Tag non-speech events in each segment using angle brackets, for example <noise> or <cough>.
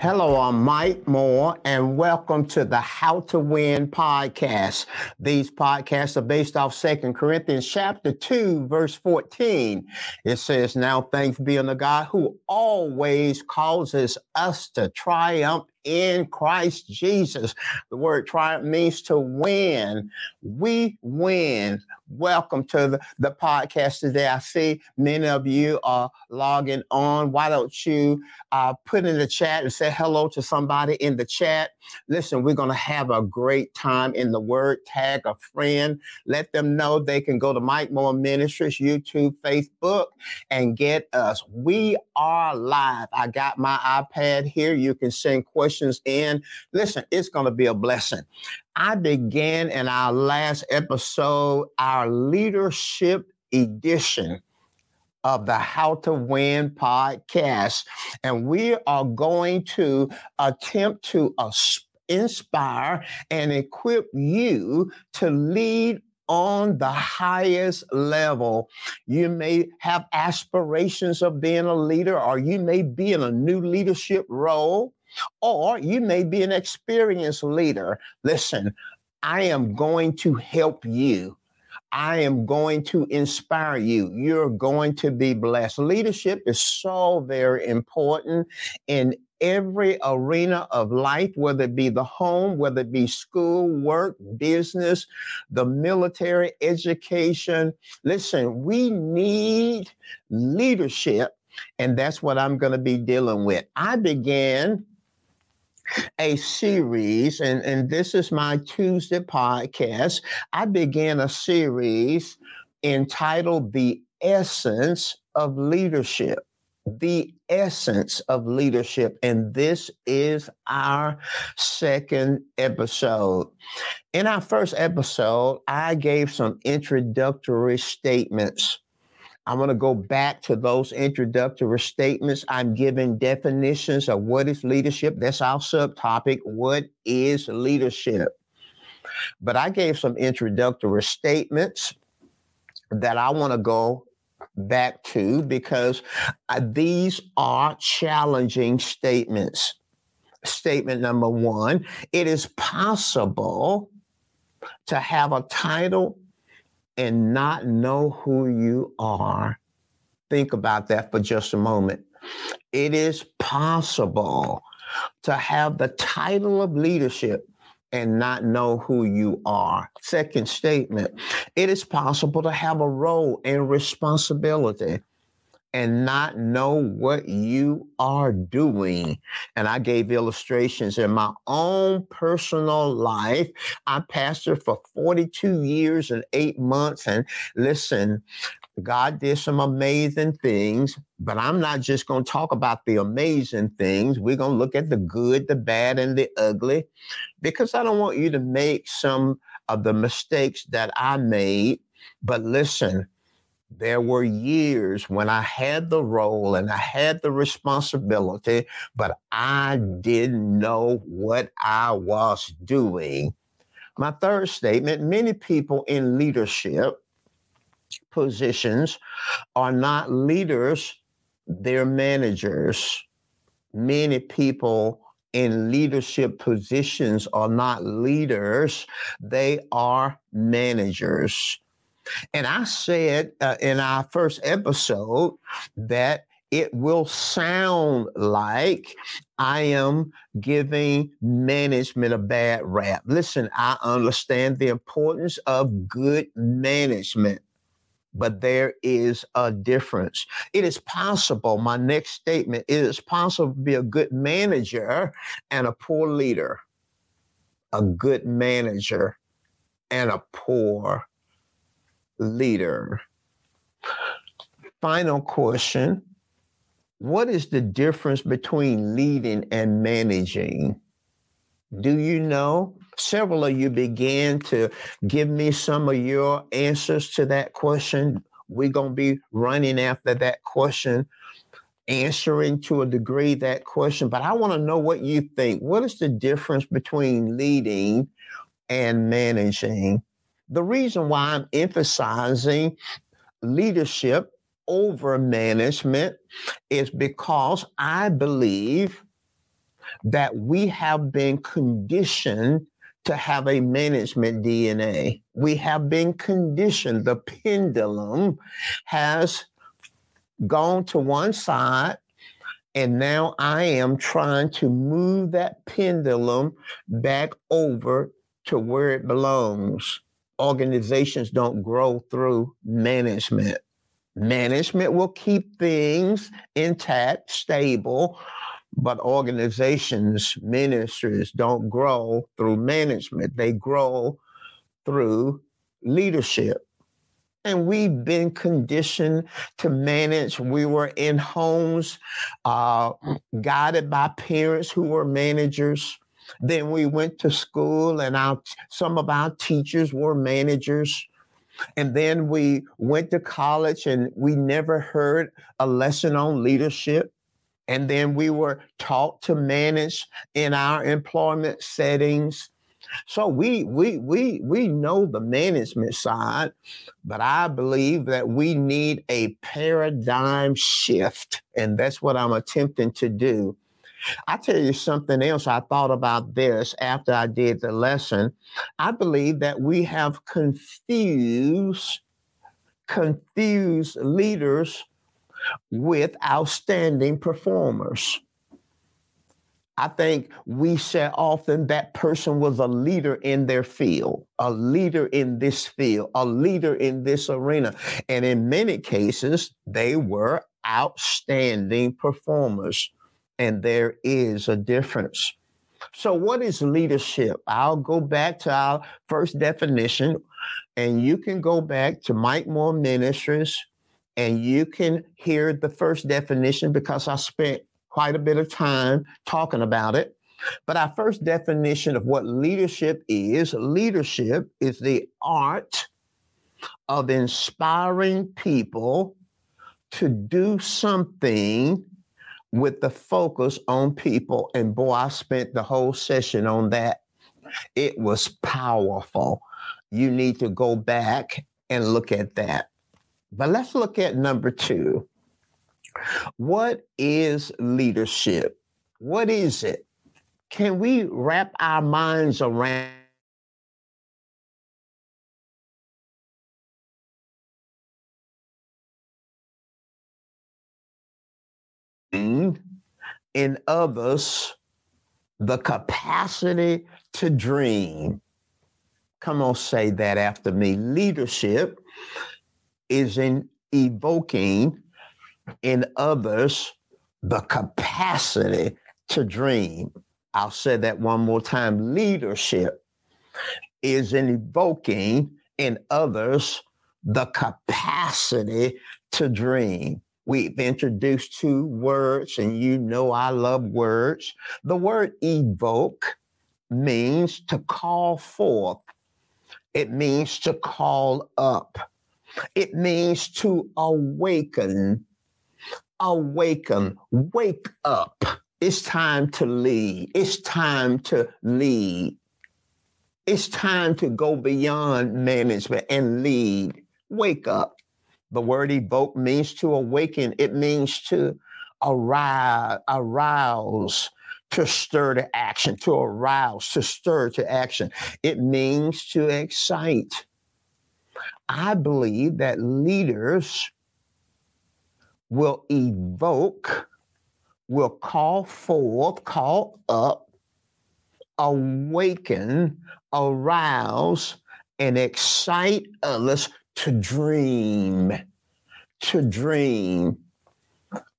Hello, I'm Mike Moore, and welcome to the How to Win podcast. These podcasts are based off Second Corinthians chapter 2, verse 14. It says, Now thanks be unto God who always causes us to triumph in Christ Jesus. The word triumph means to win. We win. Welcome to the, the podcast today. I see many of you are logging on. Why don't you uh, put in the chat and say hello to somebody in the chat? Listen, we're going to have a great time in the word. Tag a friend. Let them know they can go to Mike Moore Ministries, YouTube, Facebook, and get us. We are live. I got my iPad here. You can send questions in. Listen, it's going to be a blessing. I began in our last episode our leadership edition of the How to Win podcast. And we are going to attempt to inspire and equip you to lead on the highest level. You may have aspirations of being a leader, or you may be in a new leadership role, or you may be an experienced leader. Listen, I am going to help you. I am going to inspire you. You're going to be blessed. Leadership is so very important in every arena of life, whether it be the home, whether it be school, work, business, the military, education. Listen, we need leadership, and that's what I'm going to be dealing with. I began a series, and, and this is my Tuesday podcast. I began a series entitled The Essence of Leadership the essence of leadership. And this is our second episode. In our first episode, I gave some introductory statements. I'm going to go back to those introductory statements. I'm giving definitions of what is leadership. That's our subtopic. What is leadership? But I gave some introductory statements that I want to go back to because uh, these are challenging statements. Statement number one it is possible to have a title and not know who you are. Think about that for just a moment. It is possible to have the title of leadership and not know who you are. Second statement, it is possible to have a role and responsibility and not know what you are doing. And I gave illustrations in my own personal life. I pastored for 42 years and eight months. And listen, God did some amazing things, but I'm not just going to talk about the amazing things. We're going to look at the good, the bad, and the ugly because I don't want you to make some of the mistakes that I made. But listen, there were years when I had the role and I had the responsibility, but I didn't know what I was doing. My third statement many people in leadership positions are not leaders, they're managers. Many people in leadership positions are not leaders, they are managers. And I said uh, in our first episode that it will sound like I am giving management a bad rap. Listen, I understand the importance of good management but there is a difference. It is possible, my next statement, it is possible to be a good manager and a poor leader. A good manager and a poor leader. Final question What is the difference between leading and managing? Do you know? Several of you began to give me some of your answers to that question. We're going to be running after that question, answering to a degree that question. But I want to know what you think. What is the difference between leading and managing? The reason why I'm emphasizing leadership over management is because I believe that we have been conditioned to have a management DNA. We have been conditioned. The pendulum has gone to one side, and now I am trying to move that pendulum back over to where it belongs. Organizations don't grow through management. Management will keep things intact, stable, but organizations, ministries don't grow through management. They grow through leadership. And we've been conditioned to manage. We were in homes uh, guided by parents who were managers. Then we went to school, and our, some of our teachers were managers. And then we went to college, and we never heard a lesson on leadership. And then we were taught to manage in our employment settings. So we we we we know the management side, but I believe that we need a paradigm shift, and that's what I'm attempting to do. I tell you something else. I thought about this after I did the lesson. I believe that we have confused confused leaders with outstanding performers. I think we say often that person was a leader in their field, a leader in this field, a leader in this arena. And in many cases, they were outstanding performers. And there is a difference. So, what is leadership? I'll go back to our first definition, and you can go back to Mike Moore Ministries and you can hear the first definition because I spent quite a bit of time talking about it. But our first definition of what leadership is leadership is the art of inspiring people to do something with the focus on people. And boy, I spent the whole session on that. It was powerful. You need to go back and look at that. But let's look at number two. What is leadership? What is it? Can we wrap our minds around? In others, the capacity to dream. Come on, say that after me. Leadership is in evoking in others the capacity to dream. I'll say that one more time. Leadership is in evoking in others the capacity to dream. We've introduced two words, and you know I love words. The word evoke means to call forth, it means to call up. It means to awaken. Awaken. Wake up. It's time to lead. It's time to lead. It's time to go beyond management and lead. Wake up. The word evoke means to awaken. It means to arouse, arouse, to stir to action, to arouse, to stir to action. It means to excite. I believe that leaders will evoke, will call forth, call up, awaken, arouse, and excite others to dream. To dream.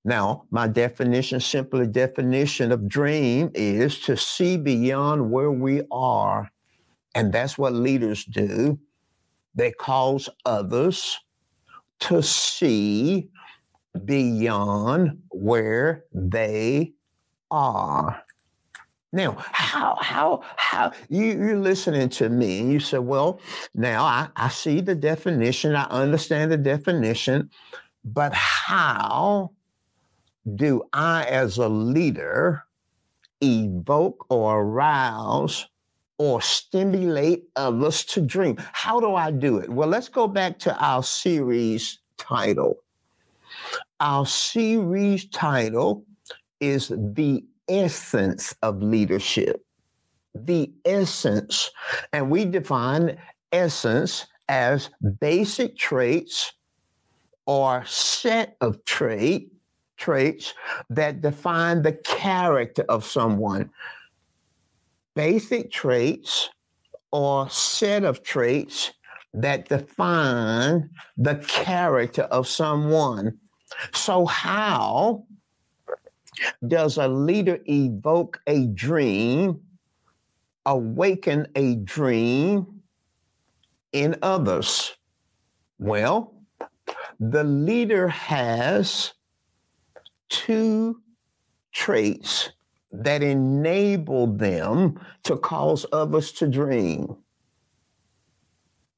Now, my definition, simply definition of dream is to see beyond where we are. And that's what leaders do. They cause others to see beyond where they are. Now, how, how, how, you, you're listening to me and you say, well, now I, I see the definition, I understand the definition, but how do I, as a leader, evoke or arouse or stimulate others to dream. How do I do it? Well, let's go back to our series title. Our series title is The Essence of Leadership. The essence. And we define essence as basic traits or set of trait, traits that define the character of someone. Basic traits or set of traits that define the character of someone. So, how does a leader evoke a dream, awaken a dream in others? Well, the leader has two traits that enable them to cause others to dream.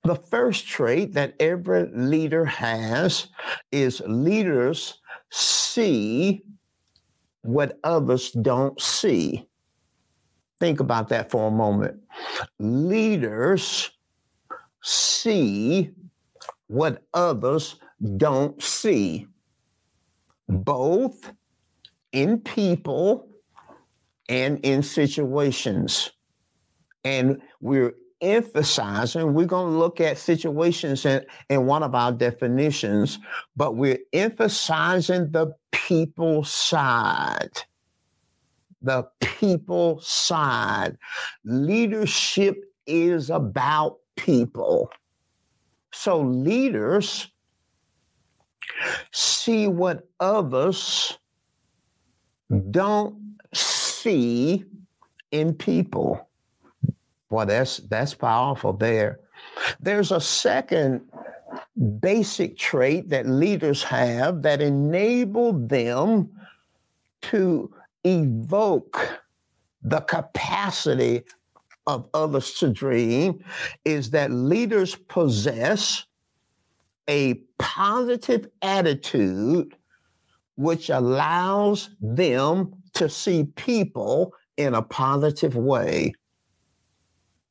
The first trait that every leader has is leaders see what others don't see. Think about that for a moment. Leaders see what others don't see, both in people and in situations. And we're emphasizing, we're going to look at situations in, in one of our definitions, but we're emphasizing the people side. The people side. Leadership is about people. So leaders see what others don't see in people. Boy, that's that's powerful there. There's a second basic trait that leaders have that enable them to evoke the capacity of others to dream is that leaders possess a positive attitude which allows them to see people in a positive way.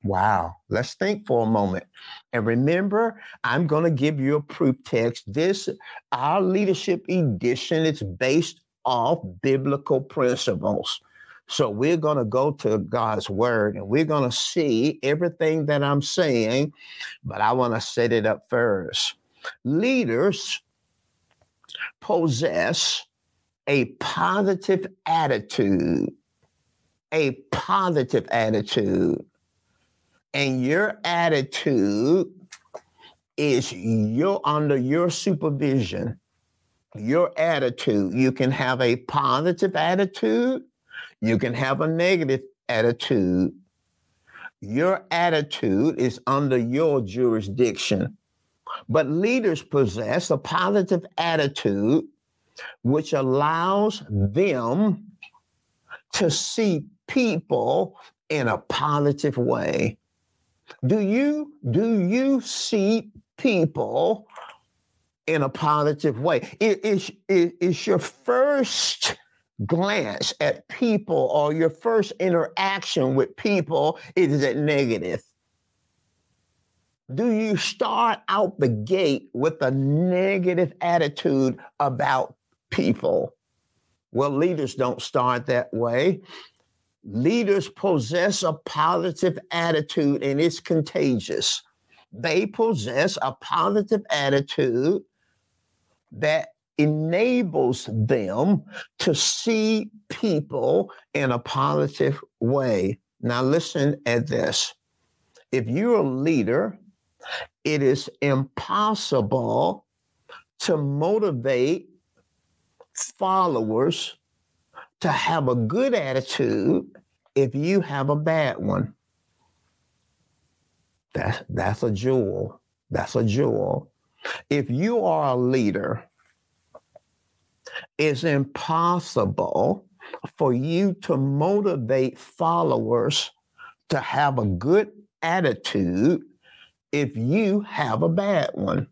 Wow. Let's think for a moment. And remember, I'm going to give you a proof text. This, our leadership edition, it's based off biblical principles. So we're going to go to God's word and we're going to see everything that I'm saying, but I want to set it up first. Leaders possess a positive attitude, a positive attitude and your attitude is you're under your supervision, your attitude. You can have a positive attitude, you can have a negative attitude. Your attitude is under your jurisdiction. But leaders possess a positive attitude which allows them to see people in a positive way. Do you do you see people in a positive way? Is is your first glance at people or your first interaction with people is it negative? Do you start out the gate with a negative attitude about people? Well, leaders don't start that way. Leaders possess a positive attitude and it's contagious. They possess a positive attitude that enables them to see people in a positive way. Now, listen at this. If you're a leader, it is impossible to motivate followers to have a good attitude if you have a bad one. That's, that's a jewel. That's a jewel. If you are a leader, it's impossible for you to motivate followers to have a good attitude if you have a bad one.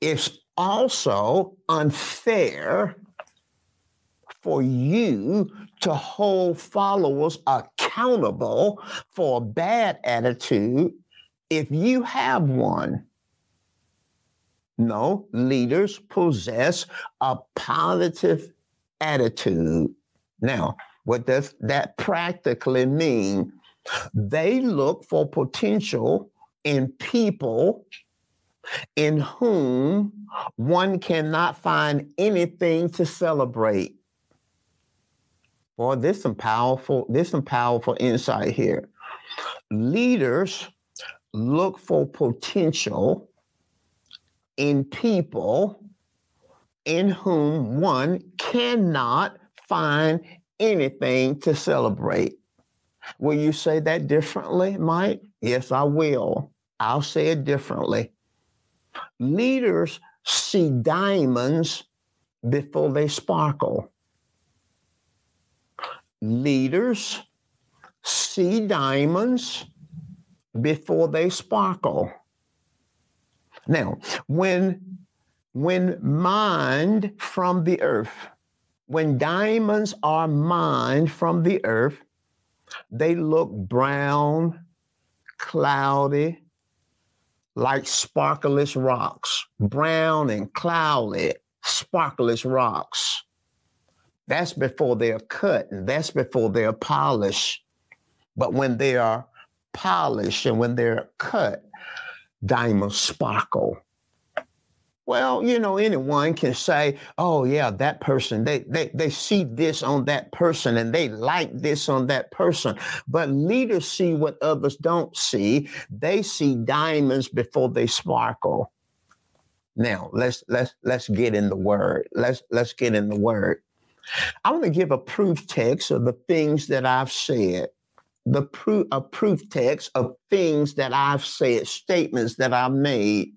It's also unfair for you to hold followers accountable for a bad attitude if you have one. No, leaders possess a positive attitude. Now, what does that practically mean? They look for potential in people in whom one cannot find anything to celebrate. Boy, there's some powerful, there's some powerful insight here. Leaders look for potential in people in whom one cannot find anything to celebrate. Will you say that differently, Mike? Yes, I will. I'll say it differently. Leaders see diamonds before they sparkle. Leaders see diamonds before they sparkle. Now, when when mined from the earth, when diamonds are mined from the earth, they look brown, cloudy, like sparkless rocks, brown and cloudy, sparkless rocks. That's before they're cut and that's before they're polished. But when they are polished and when they're cut, diamonds sparkle. Well, you know, anyone can say, oh, yeah, that person, they, they, they see this on that person and they like this on that person. But leaders see what others don't see. They see diamonds before they sparkle. Now, let's let's let's get in the word. Let's let's get in the word. I want to give a proof text of the things that I've said. The proof a proof text of things that I've said, statements that I've made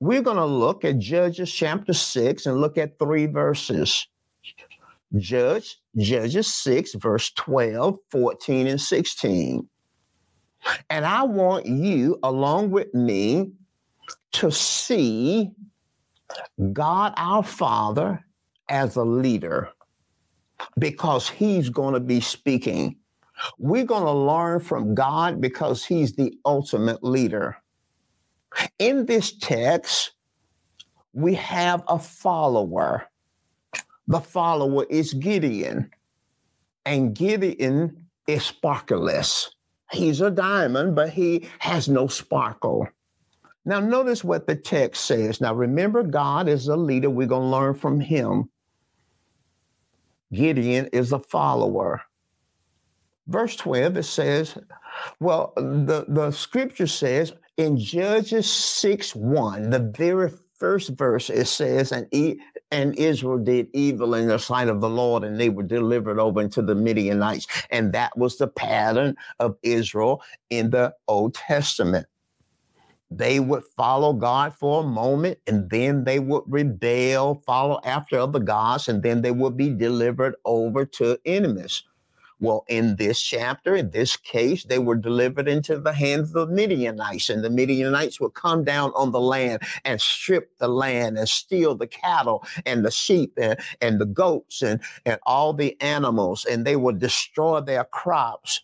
we're going to look at Judges chapter 6 and look at three verses. Judge, Judges 6, verse 12, 14, and 16. And I want you, along with me, to see God our Father as a leader because he's going to be speaking. We're going to learn from God because he's the ultimate leader. In this text, we have a follower. The follower is Gideon, and Gideon is sparkleless. He's a diamond, but he has no sparkle. Now, notice what the text says. Now, remember, God is a leader. We're going to learn from him. Gideon is a follower. Verse 12, it says, well, the, the scripture says, in Judges 6 1, the very first verse, it says, and, e- and Israel did evil in the sight of the Lord, and they were delivered over into the Midianites. And that was the pattern of Israel in the Old Testament. They would follow God for a moment, and then they would rebel, follow after other gods, and then they would be delivered over to enemies. Well, in this chapter, in this case, they were delivered into the hands of the Midianites, and the Midianites would come down on the land and strip the land and steal the cattle and the sheep and, and the goats and, and all the animals, and they would destroy their crops.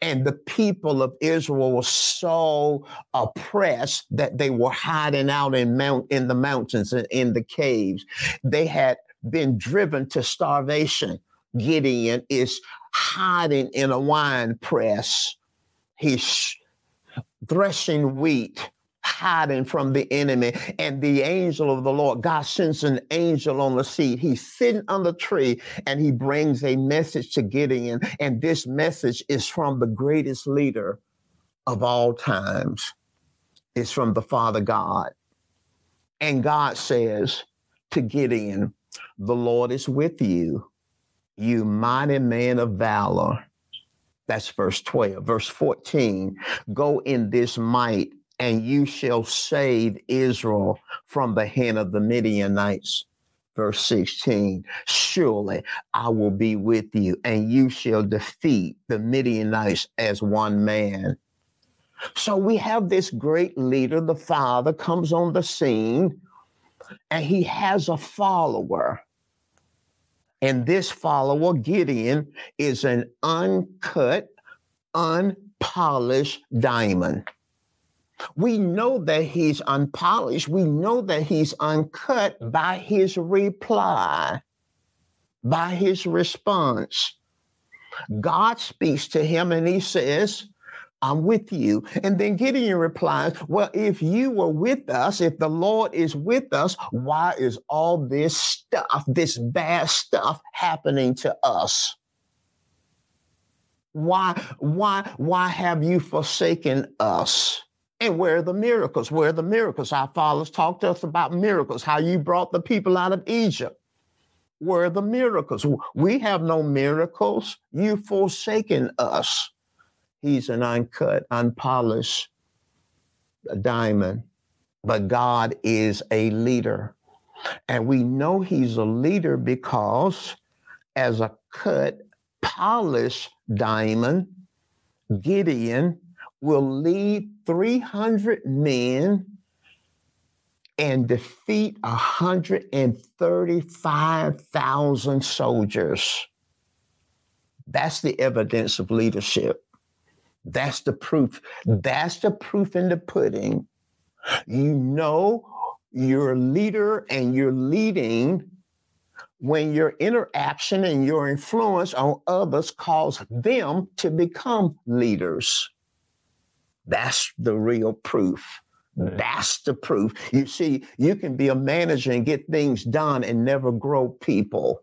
And the people of Israel were so oppressed that they were hiding out in mount in the mountains and in the caves. They had been driven to starvation. Gideon is hiding in a wine press. He's threshing wheat, hiding from the enemy. And the angel of the Lord, God sends an angel on the seat. He's sitting on the tree and he brings a message to Gideon. And this message is from the greatest leader of all times. It's from the Father God. And God says to Gideon, The Lord is with you you mighty man of valor. That's verse 12. Verse 14 Go in this might, and you shall save Israel from the hand of the Midianites. Verse 16 Surely I will be with you, and you shall defeat the Midianites as one man. So we have this great leader, the Father, comes on the scene, and he has a follower And this follower, Gideon, is an uncut, unpolished diamond. We know that he's unpolished. We know that he's uncut by his reply, by his response. God speaks to him and he says, I'm with you. And then Gideon replies, Well, if you were with us, if the Lord is with us, why is all this stuff, this bad stuff happening to us? Why, why, why have you forsaken us? And where are the miracles? Where are the miracles? Our fathers talked to us about miracles, how you brought the people out of Egypt. Where are the miracles? We have no miracles. You've forsaken us. He's an uncut, unpolished diamond, but God is a leader. And we know he's a leader because, as a cut, polished diamond, Gideon will lead 300 men and defeat 135,000 soldiers. That's the evidence of leadership. That's the proof. That's the proof in the pudding. You know you're a leader and you're leading when your interaction and your influence on others cause them to become leaders. That's the real proof. That's the proof. You see, you can be a manager and get things done and never grow people,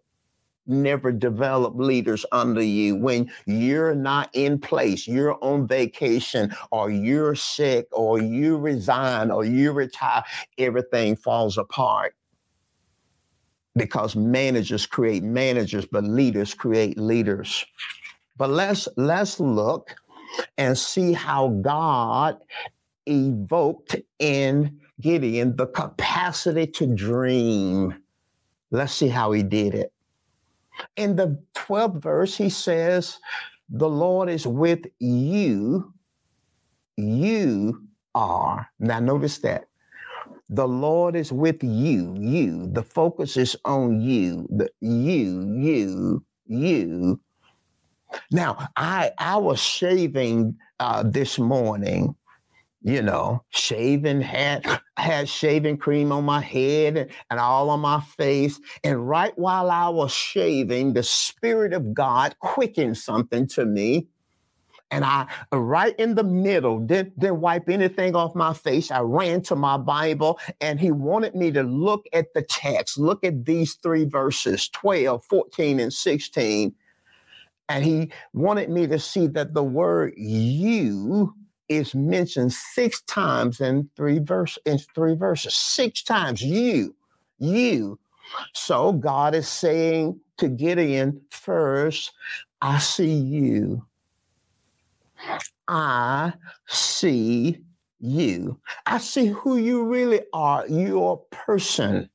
never develop leaders under you when you're not in place, you're on vacation, or you're sick, or you resign, or you retire, everything falls apart. Because managers create managers, but leaders create leaders. But let's let's look and see how God evoked in Gideon the capacity to dream. Let's see how he did it. In the 12th verse, he says, The Lord is with you. You are. Now, notice that. The Lord is with you. You. The focus is on you. The you, you, you. Now, I I was shaving uh, this morning, you know, shaving had had shaving cream on my head and, and all on my face. And right while I was shaving, the Spirit of God quickened something to me. And I, right in the middle, didn't, didn't wipe anything off my face. I ran to my Bible and he wanted me to look at the text, look at these three verses 12, 14, and 16 and he wanted me to see that the word you is mentioned six times in three verse in three verses. Six times you, you. So God is saying to Gideon first, I see you. I see you. I see who you really are. You're a person.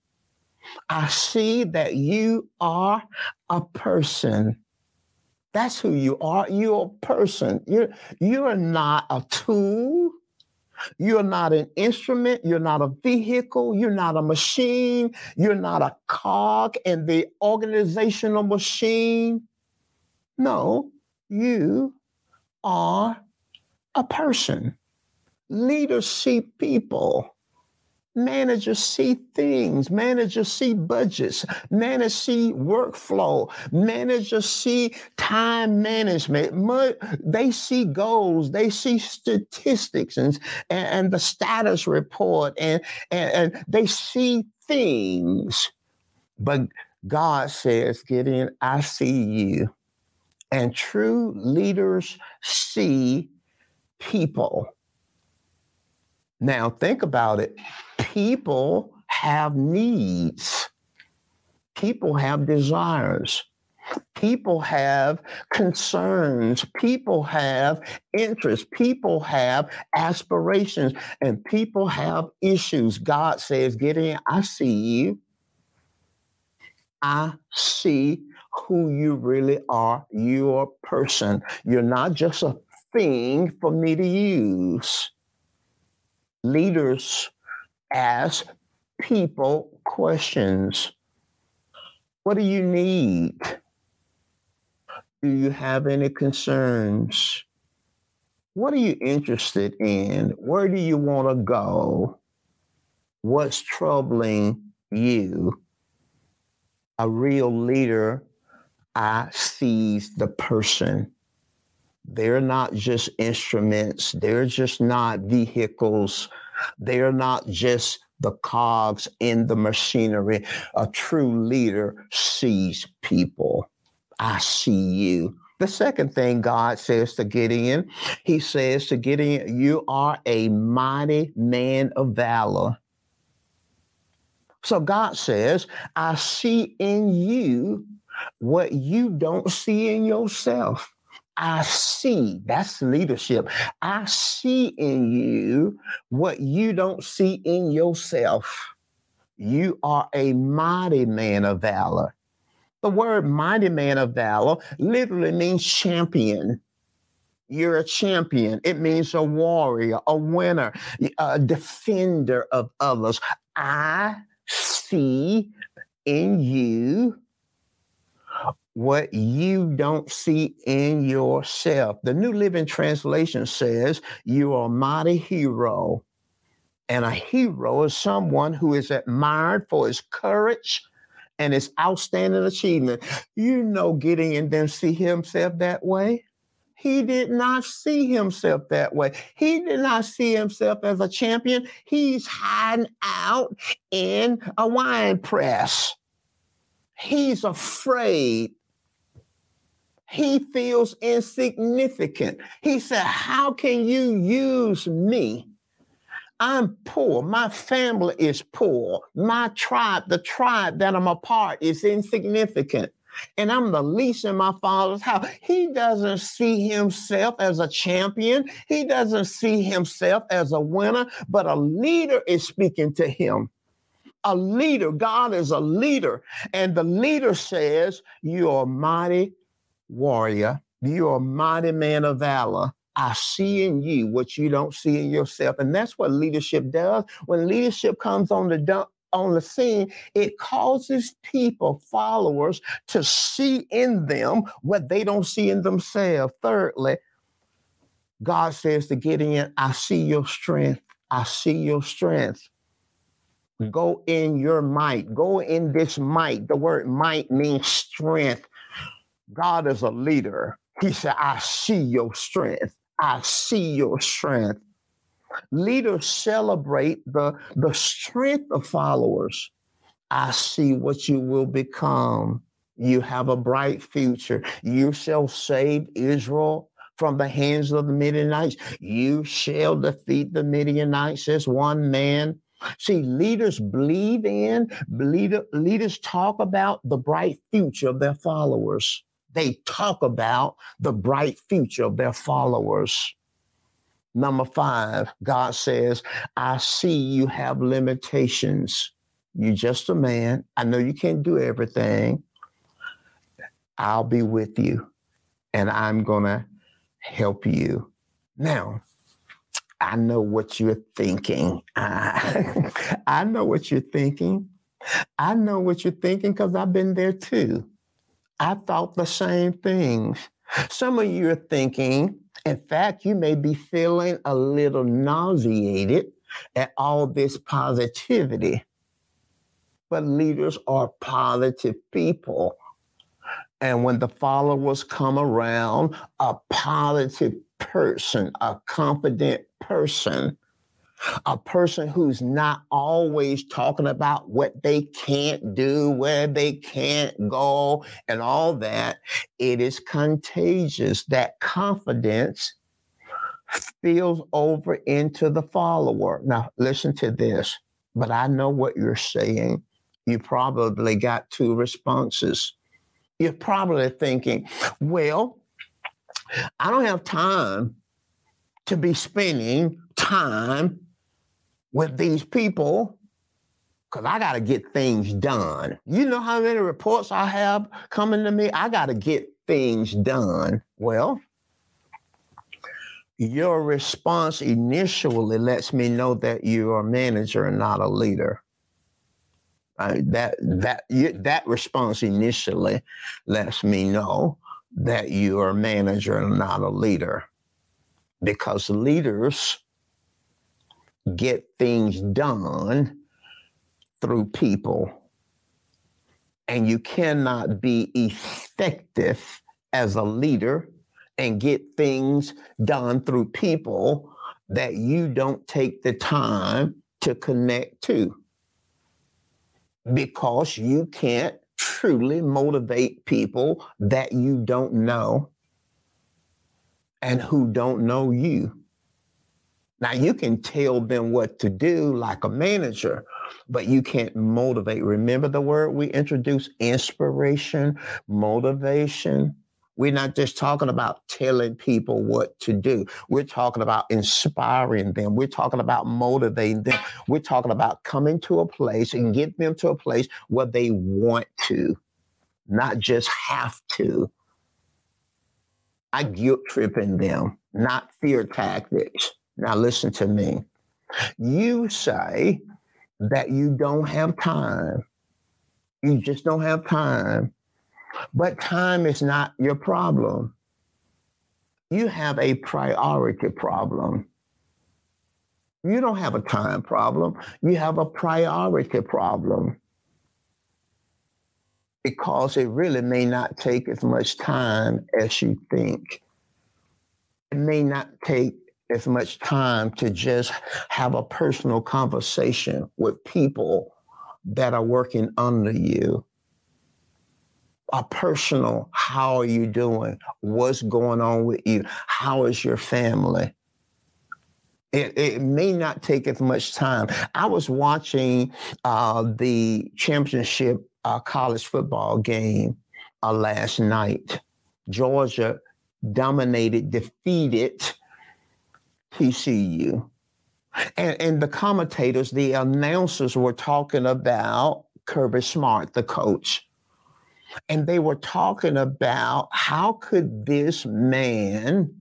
I see that you are a person. That's who you are. You're a person. You're, you're not a tool. You're not an instrument. You're not a vehicle. You're not a machine. You're not a cog in the organizational machine. No, you are a person. Leaders see people. Managers see things. Managers see budgets. Managers see workflow. Managers see time management. They see goals. They see statistics and, and, the status report and, and, and they see things. But God says, Gideon, I see you. And true leaders see people. Now, think about it. People have needs, people have desires. People have concerns. People have interests. People have aspirations. And people have issues. God says, Gideon, I see you. I see who you really are. You're a person. You're not just a thing for me to use leaders ask people questions. What do you need? Do you have any concerns? What are you interested in? Where do you want to go? What's troubling you? A real leader, I sees the person. They're not just instruments, they're just not vehicles, they're not just the cogs in the machinery. A true leader sees people. I see you. The second thing God says to Gideon, he says to Gideon, You are a mighty man of valor. So God says, I see in you what you don't see in yourself. I see, that's leadership. I see in you what you don't see in yourself. You are a mighty man of valor. The word mighty man of valor literally means champion. You're a champion. It means a warrior, a winner, a defender of others. I see in you what you don't see in yourself. The New Living Translation says you are a mighty hero. And a hero is someone who is admired for his courage, and his outstanding achievement. You know, Gideon didn't see himself that way. He did not see himself that way. He did not see himself as a champion. He's hiding out in a wine press. He's afraid. He feels insignificant. He said, How can you use me? I'm poor. My family is poor. My tribe, the tribe that I'm a part, is insignificant. And I'm the least in my father's house. He doesn't see himself as a champion. He doesn't see himself as a winner, but a leader is speaking to him. A leader, God is a leader. And the leader says, You're mighty warrior. You're a mighty man of valor. I see mm. in you what you don't see in yourself. And that's what leadership does. When leadership comes on the dump, on the scene, it causes people, followers, to see in them what they don't see in themselves. Thirdly, God says to Gideon, I see your strength. I see your strength. Go in your might. Go in this might. The word might means strength. God is a leader. He said, I see your strength. I see your strength. Leaders celebrate the, the strength of followers. I see what you will become. You have a bright future. You shall save Israel from the hands of the Midianites. You shall defeat the Midianites as one man. See, leaders believe in, leader, leaders talk about the bright future of their followers they talk about the bright future of their followers. Number five, God says, I see you have limitations. You're just a man. I know you can't do everything. I'll be with you and I'm going to help you. Now, <laughs> I know what you're thinking. I, know what you're thinking. I know what you're thinking because I've been there too. I thought the same things. Some of you are thinking, in fact, you may be feeling a little nauseated at all this positivity. But leaders are positive people. And when the followers come around, a positive person, a confident person, a person who's not always talking about what they can't do, where they can't go, and all that. It is contagious. That confidence spills over into the follower. Now, listen to this, but I know what you're saying. You probably got two responses. You're probably thinking, well, I don't have time to be spending time with these people because I got to get things done. You know how many reports I have coming to me? I got to get things done. Well, your response initially lets me know that you're a manager and not a leader. Uh, that that you, that response initially lets me know that you are a manager and not a leader, because leaders get things done through people, and you cannot be effective as a leader and get things done through people that you don't take the time to connect to because you can't truly motivate people that you don't know and who don't know you. Now, you can tell them what to do like a manager, but you can't motivate. Remember the word we introduced inspiration, motivation. We're not just talking about telling people what to do. We're talking about inspiring them. We're talking about motivating them. We're talking about coming to a place and get them to a place where they want to, not just have to. I guilt tripping them, not fear tactics. Now listen to me. You say that you don't have time. You just don't have time but time is not your problem. You have a priority problem. You don't have a time problem. You have a priority problem. Because it really may not take as much time as you think. It may not take as much time to just have a personal conversation with people that are working under you. A personal how are you doing? What's going on with you? How is your family? It, it may not take as much time. I was watching uh, the championship uh, college football game uh, last night. Georgia dominated defeated tcu and, and the commentators the announcers were talking about kirby smart the coach and they were talking about how could this man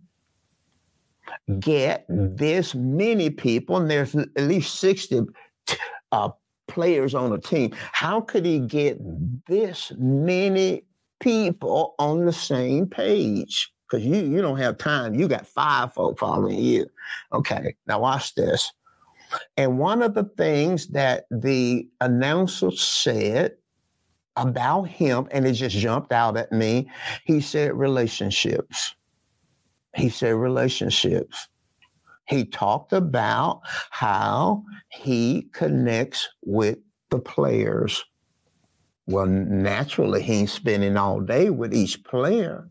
get this many people, and there's at least 60 uh, players on a team. How could he get this many people on the same page? Because you, you don't have time. You got five folk following you. Okay, now watch this. And one of the things that the announcer said about him, and it just jumped out at me. He said relationships. He said relationships. He talked about how he connects with the players. Well, naturally, he's spending all day with each player,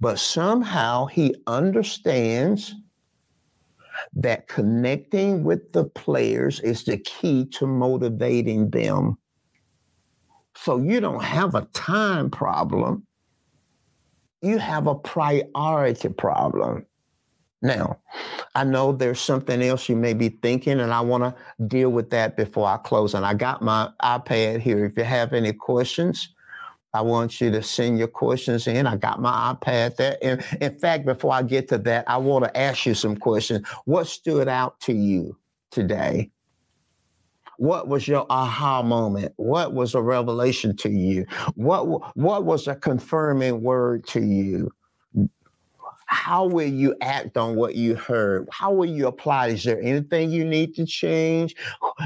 but somehow he understands that connecting with the players is the key to motivating them so you don't have a time problem. You have a priority problem. Now, I know there's something else you may be thinking, and I want to deal with that before I close. And I got my iPad here. If you have any questions, I want you to send your questions in. I got my iPad there. And in fact, before I get to that, I want to ask you some questions. What stood out to you today? What was your aha moment? What was a revelation to you? What what was a confirming word to you? How will you act on what you heard? How will you apply? Is there anything you need to change?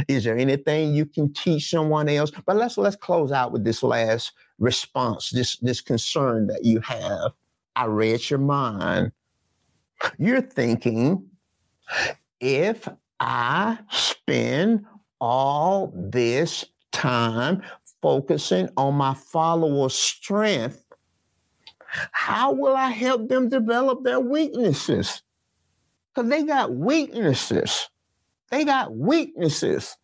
Is there anything you can teach someone else? But let's let's close out with this last response, this this concern that you have. I read your mind. You're thinking, if I spend all this time focusing on my followers' strength, how will I help them develop their weaknesses? Because they got weaknesses. They got weaknesses.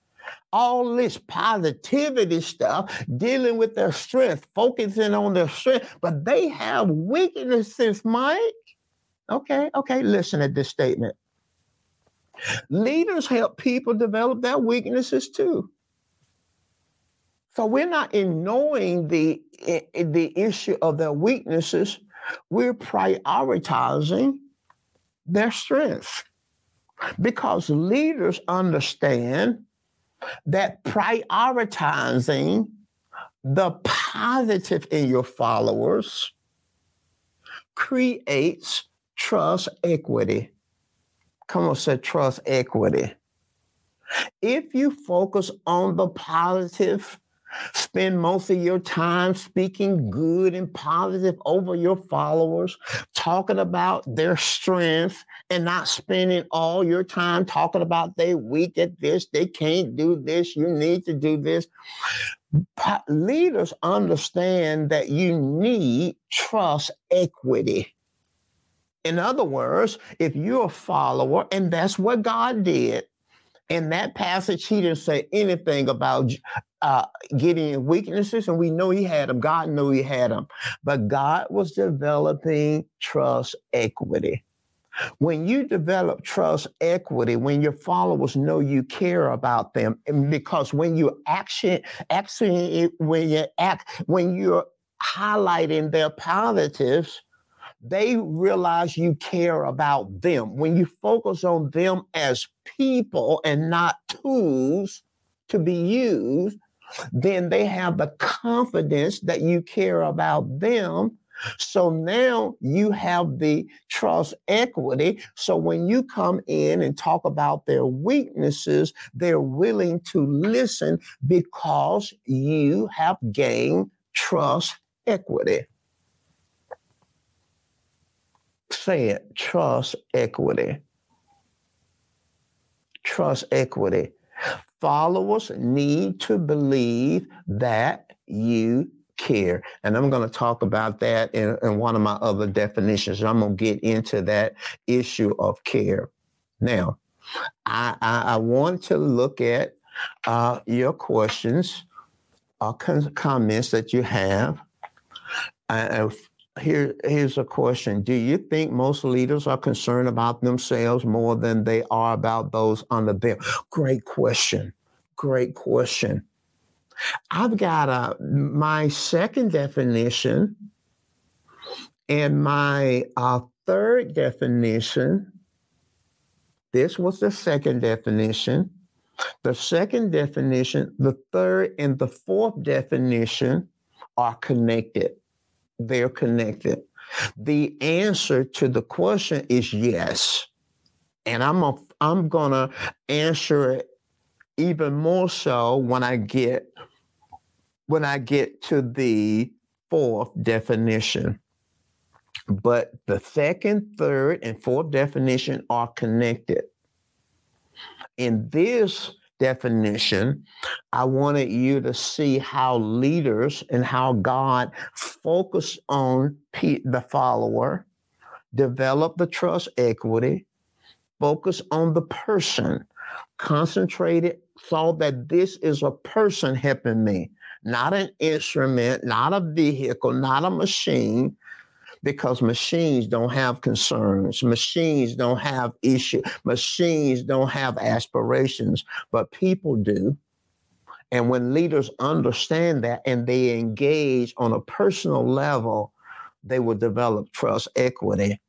All this positivity stuff, dealing with their strength, focusing on their strength, but they have weaknesses, Mike. Okay, okay, listen at this statement. Leaders help people develop their weaknesses too. So we're not ignoring the, eh, the issue of their weaknesses, we're prioritizing their strengths. Because leaders understand that prioritizing the positive in your followers creates trust equity. Come on, say trust equity. If you focus on the positive, spend most of your time speaking good and positive over your followers, talking about their strength, and not spending all your time talking about they weak at this, they can't do this, you need to do this. Leaders understand that you need trust equity. In other words, if you're a follower, and that's what God did, in that passage, he didn't say anything about uh, weaknesses, and we know he had them. God knew he had them, but God was developing trust equity. When you develop trust equity, when your followers know you care about them, because when you action, actually, when you act, when you're highlighting their positives, they realize you care about them. When you focus on them as people and not tools to be used, then they have the confidence that you care about them. So now you have the trust equity. So when you come in and talk about their weaknesses, they're willing to listen because you have gained trust equity. Say it trust equity. Trust equity. Followers need to believe that you care. And I'm going to talk about that in, in one of my other definitions. I'm going to get into that issue of care. Now, I, I, I want to look at uh, your questions or uh, comments that you have. Uh, here, here's a question. Do you think most leaders are concerned about themselves more than they are about those under them? Great question. Great question. I've got a, my second definition and my uh, third definition. This was the second definition. The second definition, the third, and the fourth definition are connected they're connected? The answer to the question is yes. And I'm a, I'm gonna answer it even more so when I get when I get to the fourth definition. But the second, third, and fourth definition are connected. In this definition, I wanted you to see how leaders and how God focus on the follower, develop the trust equity, focus on the person, concentrated, saw that this is a person helping me, not an instrument, not a vehicle, not a machine, because machines don't have concerns. Machines don't have issues. Machines don't have aspirations, but people do. And when leaders understand that and they engage on a personal level, they will develop trust equity.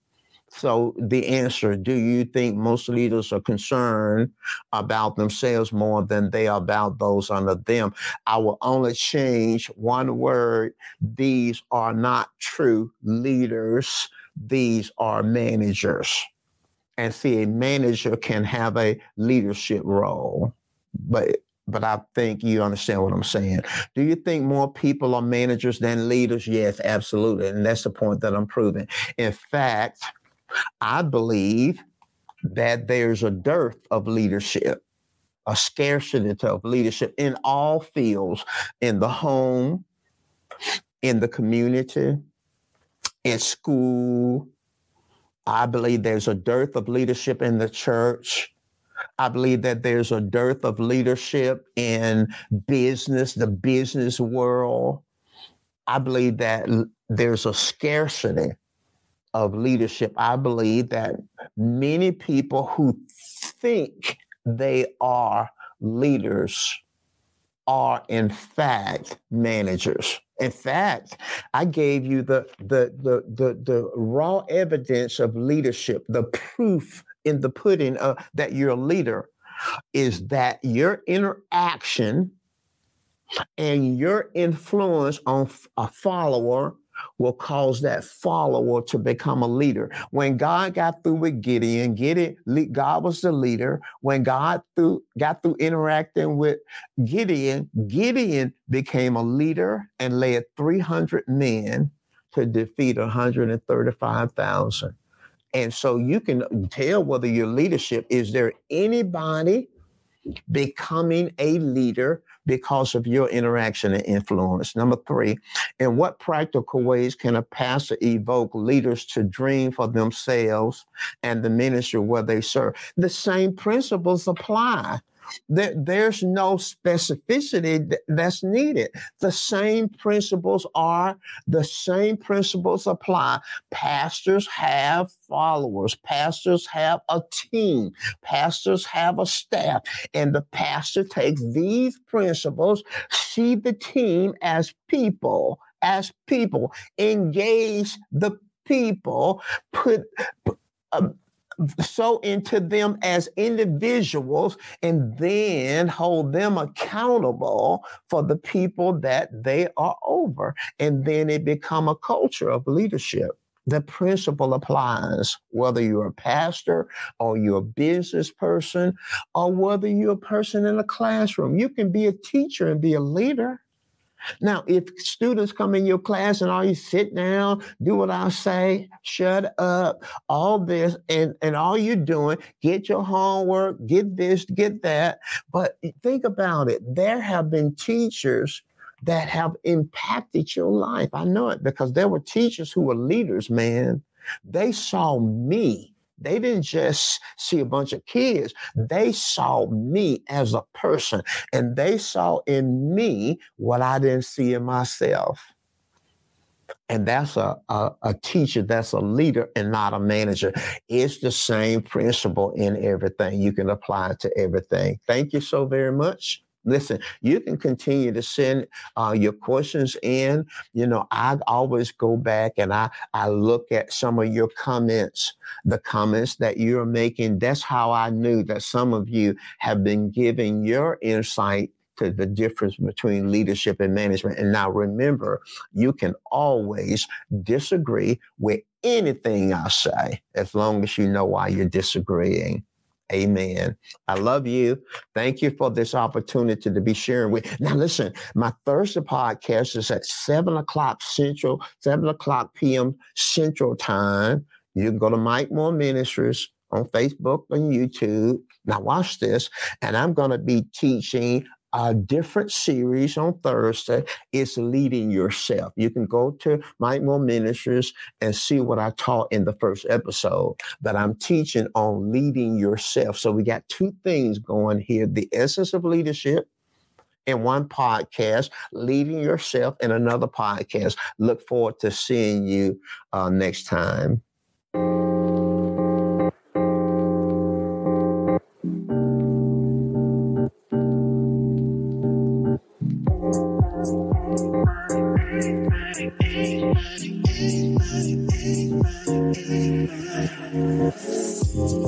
So the answer, do you think most leaders are concerned about themselves more than they are about those under them? I will only change one word. These are not true leaders. These are managers. And see, a manager can have a leadership role, but but I think you understand what I'm saying. Do you think more people are managers than leaders? Yes, absolutely. And that's the point that I'm proving. In fact, I believe that there's a dearth of leadership, a scarcity of leadership in all fields, in the home, in the community, in school. I believe there's a dearth of leadership in the church. I believe that there's a dearth of leadership in business, the business world. I believe that there's a scarcity of leadership. I believe that many people who think they are leaders are in fact managers. In fact, I gave you the, the, the, the, the raw evidence of leadership, the proof in the pudding uh, that you're a leader. is that your interaction and your influence on a follower will cause that follower to become a leader. When God got through with Gideon, Gideon, God was the leader. When God through, got through interacting with Gideon, Gideon became a leader and led 300 men to defeat 135,000. And so you can tell whether your leadership is there anybody becoming a leader because of your interaction and influence. Number three, in what practical ways can a pastor evoke leaders to dream for themselves and the ministry where they serve? The same principles apply. There, there's no specificity that's needed. The same principles are, the same principles apply. Pastors have followers, pastors have a team, pastors have a staff, and the pastor takes these principles, see the team as people, as people, engage the people, put, uh, so into them as individuals and then hold them accountable for the people that they are over. And then it become a culture of leadership. The principle applies whether you're a pastor or you're a business person or whether you're a person in a classroom. You can be a teacher and be a leader now, if students come in your class and all you sit down, do what I say, shut up, all this, and, and all you're doing, get your homework, get this, get that. But think about it. There have been teachers that have impacted your life. I know it because there were teachers who were leaders, man. They saw me they didn't just see a bunch of kids. They saw me as a person and they saw in me what I didn't see in myself. And that's a, a, a, teacher, that's a leader and not a manager. It's the same principle in everything. You can apply it to everything. Thank you so very much. Listen, you can continue to send uh, your questions in. You know, I always go back and I, I look at some of your comments, the comments that you're making. That's how I knew that some of you have been giving your insight to the difference between leadership and management. And now remember, you can always disagree with anything I say as long as you know why you're disagreeing. Amen. I love you. Thank you for this opportunity to be sharing with. Now, listen, my Thursday podcast is at seven o'clock Central, seven o'clock p.m. Central Time. You can go to Mike Moore Ministries on Facebook and YouTube. Now, watch this, and I'm going to be teaching a different series on Thursday. It's leading yourself. You can go to Mike Moore Ministries and see what I taught in the first episode that I'm teaching on leading yourself. So we got two things going here the essence of leadership in one podcast, leading yourself in another podcast. Look forward to seeing you uh, next time. Thank you. Thank